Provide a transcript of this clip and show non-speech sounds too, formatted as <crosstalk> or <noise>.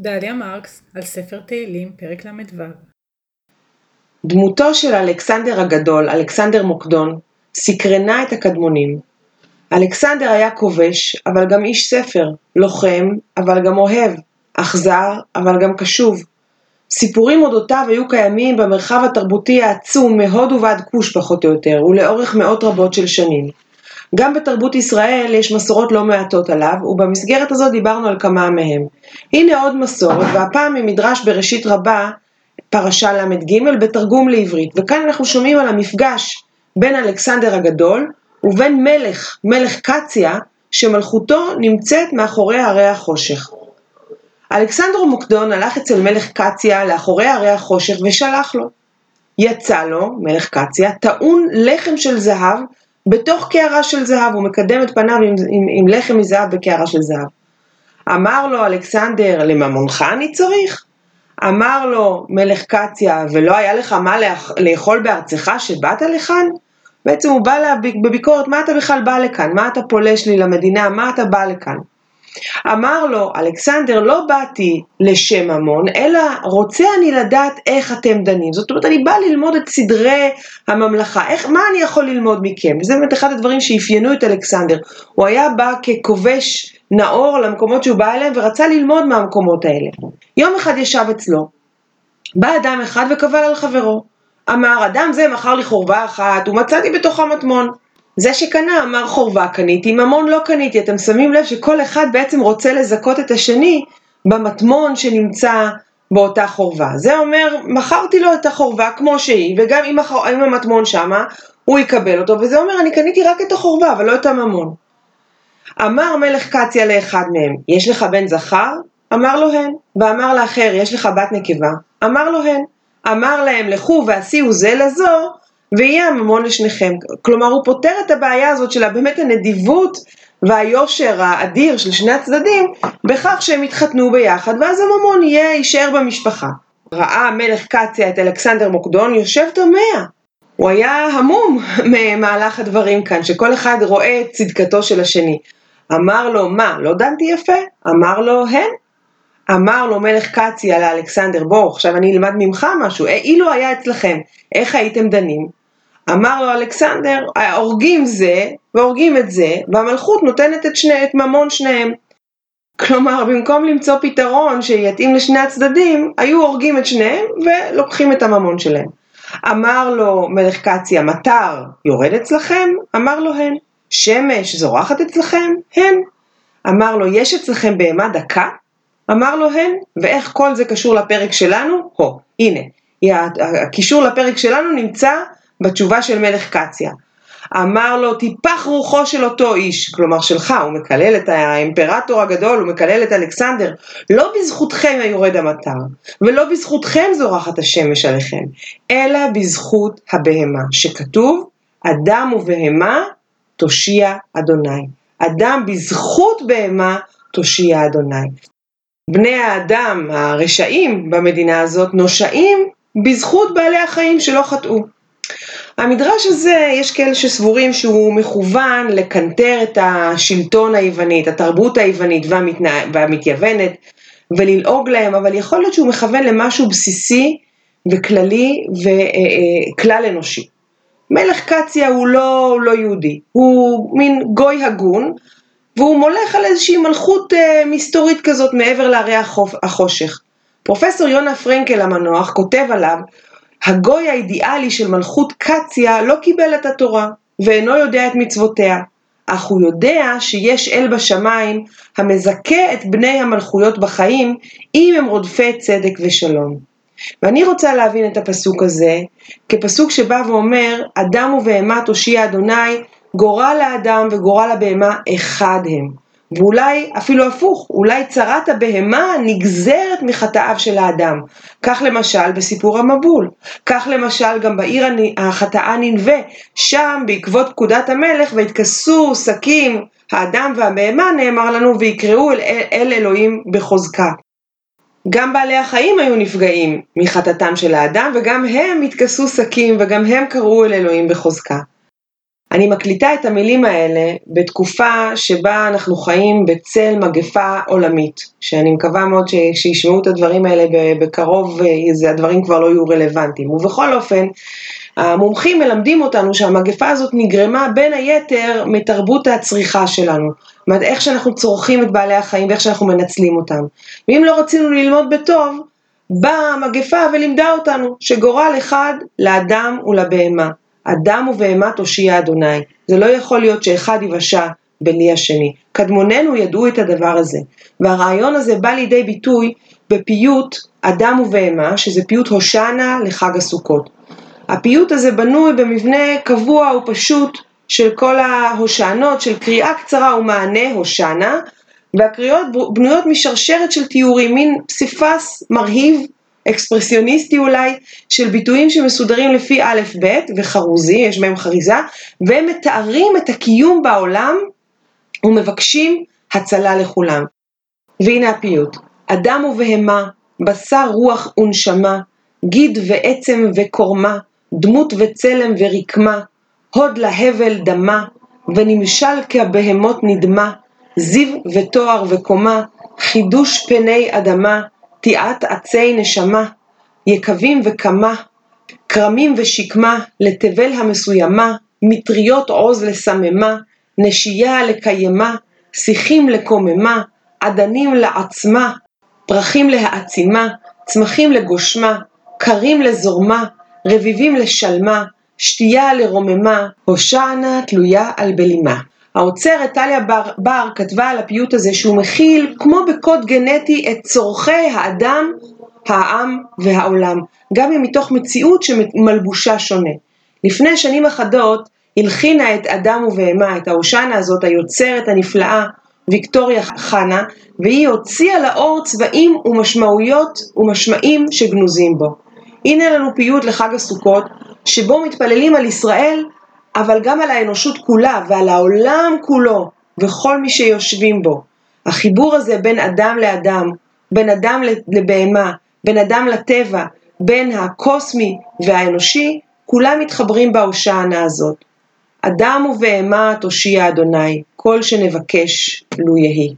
דליה מרקס על ספר תהילים, פרק ל"ו דמותו של אלכסנדר הגדול, אלכסנדר מוקדון, סקרנה את הקדמונים. אלכסנדר היה כובש, אבל גם איש ספר, לוחם, אבל גם אוהב, אכזר, אבל גם קשוב. סיפורים אודותיו היו קיימים במרחב התרבותי העצום מהודו ועד כוש פחות או יותר, ולאורך מאות רבות של שנים. גם בתרבות ישראל יש מסורות לא מעטות עליו, ובמסגרת הזאת דיברנו על כמה מהם. הנה עוד מסורת, והפעם ממדרש בראשית רבה, פרשה ל"ג, בתרגום לעברית. וכאן אנחנו שומעים על המפגש בין אלכסנדר הגדול ובין מלך, מלך קציה, שמלכותו נמצאת מאחורי הרי החושך. אלכסנדר מוקדון הלך אצל מלך קציה לאחורי הרי החושך ושלח לו. יצא לו, מלך קציה, טעון לחם של זהב בתוך קערה של זהב, הוא מקדם את פניו עם, עם, עם לחם מזהב בקערה של זהב. אמר לו אלכסנדר, לממונך אני צריך? אמר לו מלך קציה, ולא היה לך מה לאכול בארצך שבאת לכאן? בעצם הוא בא בביקורת, מה אתה בכלל בא לכאן? מה אתה פולש לי למדינה? מה אתה בא לכאן? אמר לו אלכסנדר, לא באתי לשם ממון, אלא רוצה אני לדעת איך אתם דנים. זאת אומרת, אני בא ללמוד את סדרי הממלכה, איך, מה אני יכול ללמוד מכם? וזה באמת אחד הדברים שאפיינו את אלכסנדר. הוא היה בא ככובש נאור למקומות שהוא בא אליהם ורצה ללמוד מהמקומות האלה. יום אחד ישב אצלו, בא אדם אחד וקבל על חברו. אמר, אדם זה מכר לי חורבה אחת ומצאתי בתוכה מטמון. זה שקנה אמר חורבה קניתי, ממון לא קניתי. אתם שמים לב שכל אחד בעצם רוצה לזכות את השני במטמון שנמצא באותה חורבה. זה אומר, מכרתי לו את החורבה כמו שהיא, וגם אם, החור... אם המטמון שמה, הוא יקבל אותו, וזה אומר, אני קניתי רק את החורבה, אבל לא את הממון. אמר מלך קציה לאחד מהם, יש לך בן זכר? אמר לו הן. ואמר לאחר, יש לך בת נקבה? אמר לו הן. אמר להם, לכו ועשיהו זה לזו, ויהיה הממון לשניכם. כלומר, הוא פותר את הבעיה הזאת של באמת הנדיבות והיושר האדיר של שני הצדדים, בכך שהם יתחתנו ביחד, ואז הממון יהיה, יישאר במשפחה. ראה המלך קציה את אלכסנדר מוקדון יושב תומע. הוא היה המום <laughs> ממהלך הדברים כאן, שכל אחד רואה את צדקתו של השני. אמר לו, מה, לא דנתי יפה? אמר לו, הן. אמר לו מלך קציה לאלכסנדר, בוא, עכשיו אני אלמד ממך משהו, אילו היה אצלכם, איך הייתם דנים? אמר לו אלכסנדר, הורגים זה והורגים את זה, והמלכות נותנת את, שני, את ממון שניהם. כלומר, במקום למצוא פתרון שיתאים לשני הצדדים, היו הורגים את שניהם ולוקחים את הממון שלהם. אמר לו מלך קציה, מטר יורד אצלכם? אמר לו הן. שמש זורחת אצלכם? הן. אמר לו, יש אצלכם בהמה דקה? אמר לו הן. ואיך כל זה קשור לפרק שלנו? הו, הנה, הקישור לפרק שלנו נמצא בתשובה של מלך קציה. אמר לו, טיפח רוחו של אותו איש, כלומר שלך, הוא מקלל את האימפרטור הגדול, הוא מקלל את אלכסנדר. לא בזכותכם היורד המטר, ולא בזכותכם זורחת השמש עליכם, אלא בזכות הבהמה, שכתוב, אדם ובהמה תושיע אדוני. אדם בזכות בהמה תושיע אדוני. בני האדם הרשעים במדינה הזאת נושעים בזכות בעלי החיים שלא חטאו. המדרש הזה, יש כאלה שסבורים שהוא מכוון לקנטר את השלטון היווני, את התרבות היוונית והמתנה, והמתייוונת, וללעוג להם, אבל יכול להיות שהוא מכוון למשהו בסיסי וכללי וכלל אנושי. מלך קציה הוא לא, לא יהודי, הוא מין גוי הגון, והוא מולך על איזושהי מלכות אה, מסתורית כזאת מעבר להרי החושך. פרופסור יונה פרנקל המנוח כותב עליו הגוי האידיאלי של מלכות קציה לא קיבל את התורה, ואינו יודע את מצוותיה, אך הוא יודע שיש אל בשמיים המזכה את בני המלכויות בחיים, אם הם רודפי צדק ושלום. ואני רוצה להבין את הפסוק הזה כפסוק שבא ואומר, אדם ובהמה תושיע אדוני, גורל האדם וגורל הבהמה אחד הם. ואולי אפילו הפוך, אולי צרת הבהמה נגזרת מחטאיו של האדם. כך למשל בסיפור המבול, כך למשל גם בעיר החטאה ננבה, שם בעקבות פקודת המלך והתכסו שקים האדם והבהמה נאמר לנו ויקראו אל, אל, אל אלוהים בחוזקה. גם בעלי החיים היו נפגעים מחטאתם של האדם וגם הם התכסו שקים וגם הם קראו אל אלוהים בחוזקה. אני מקליטה את המילים האלה בתקופה שבה אנחנו חיים בצל מגפה עולמית, שאני מקווה מאוד שישמעו את הדברים האלה בקרוב, זה הדברים כבר לא יהיו רלוונטיים. ובכל אופן, המומחים מלמדים אותנו שהמגפה הזאת נגרמה בין היתר מתרבות הצריכה שלנו. זאת אומרת, איך שאנחנו צורכים את בעלי החיים ואיך שאנחנו מנצלים אותם. ואם לא רצינו ללמוד בטוב, באה המגפה ולימדה אותנו שגורל אחד לאדם ולבהמה. אדם ובהמה תושיע אדוני. זה לא יכול להיות שאחד יבשע בלי השני. קדמוננו ידעו את הדבר הזה. והרעיון הזה בא לידי ביטוי בפיוט אדם ובהמה, שזה פיוט הושענא לחג הסוכות. הפיוט הזה בנוי במבנה קבוע ופשוט של כל ההושענות, של קריאה קצרה ומענה הושענא, והקריאות בנויות משרשרת של תיאורים, מין פסיפס מרהיב, אקספרסיוניסטי אולי, של ביטויים שמסודרים לפי א' ב' וחרוזי, יש בהם חריזה, והם מתארים את הקיום בעולם ומבקשים הצלה לכולם. והנה הפיוט: אדם ובהמה, בשר רוח ונשמה, גיד ועצם וקורמה, דמות וצלם ורקמה, הוד להבל דמה, ונמשל כבהמות נדמה, זיו ותואר וקומה, חידוש פני אדמה, תיעת עצי נשמה, יקבים וקמה, כרמים ושקמה, לתבל המסוימה, מטריות עוז לסממה, נשייה לקיימה, שיחים לקוממה, עדנים לעצמה, פרחים להעצימה, צמחים לגושמה, קרים לזורמה, רביבים לשלמה, שתייה לרוממה, הושענה תלויה על בלימה. האוצרת טליה בר, בר כתבה על הפיוט הזה שהוא מכיל כמו בקוד גנטי את צורכי האדם, העם והעולם, גם אם מתוך מציאות שמלבושה שונה. לפני שנים אחדות הלחינה את אדם ובהמה, את ההושענה הזאת, היוצרת הנפלאה, ויקטוריה חנה, והיא הוציאה לאור צבעים ומשמעויות ומשמעים שגנוזים בו. הנה לנו פיוט לחג הסוכות, שבו מתפללים על ישראל, אבל גם על האנושות כולה ועל העולם כולו וכל מי שיושבים בו. החיבור הזה בין אדם לאדם, בין אדם לבהמה, בין אדם לטבע, בין הקוסמי והאנושי, כולם מתחברים בהושענה הזאת. אדם ובהמה תושיע אדוני, כל שנבקש לו יהי.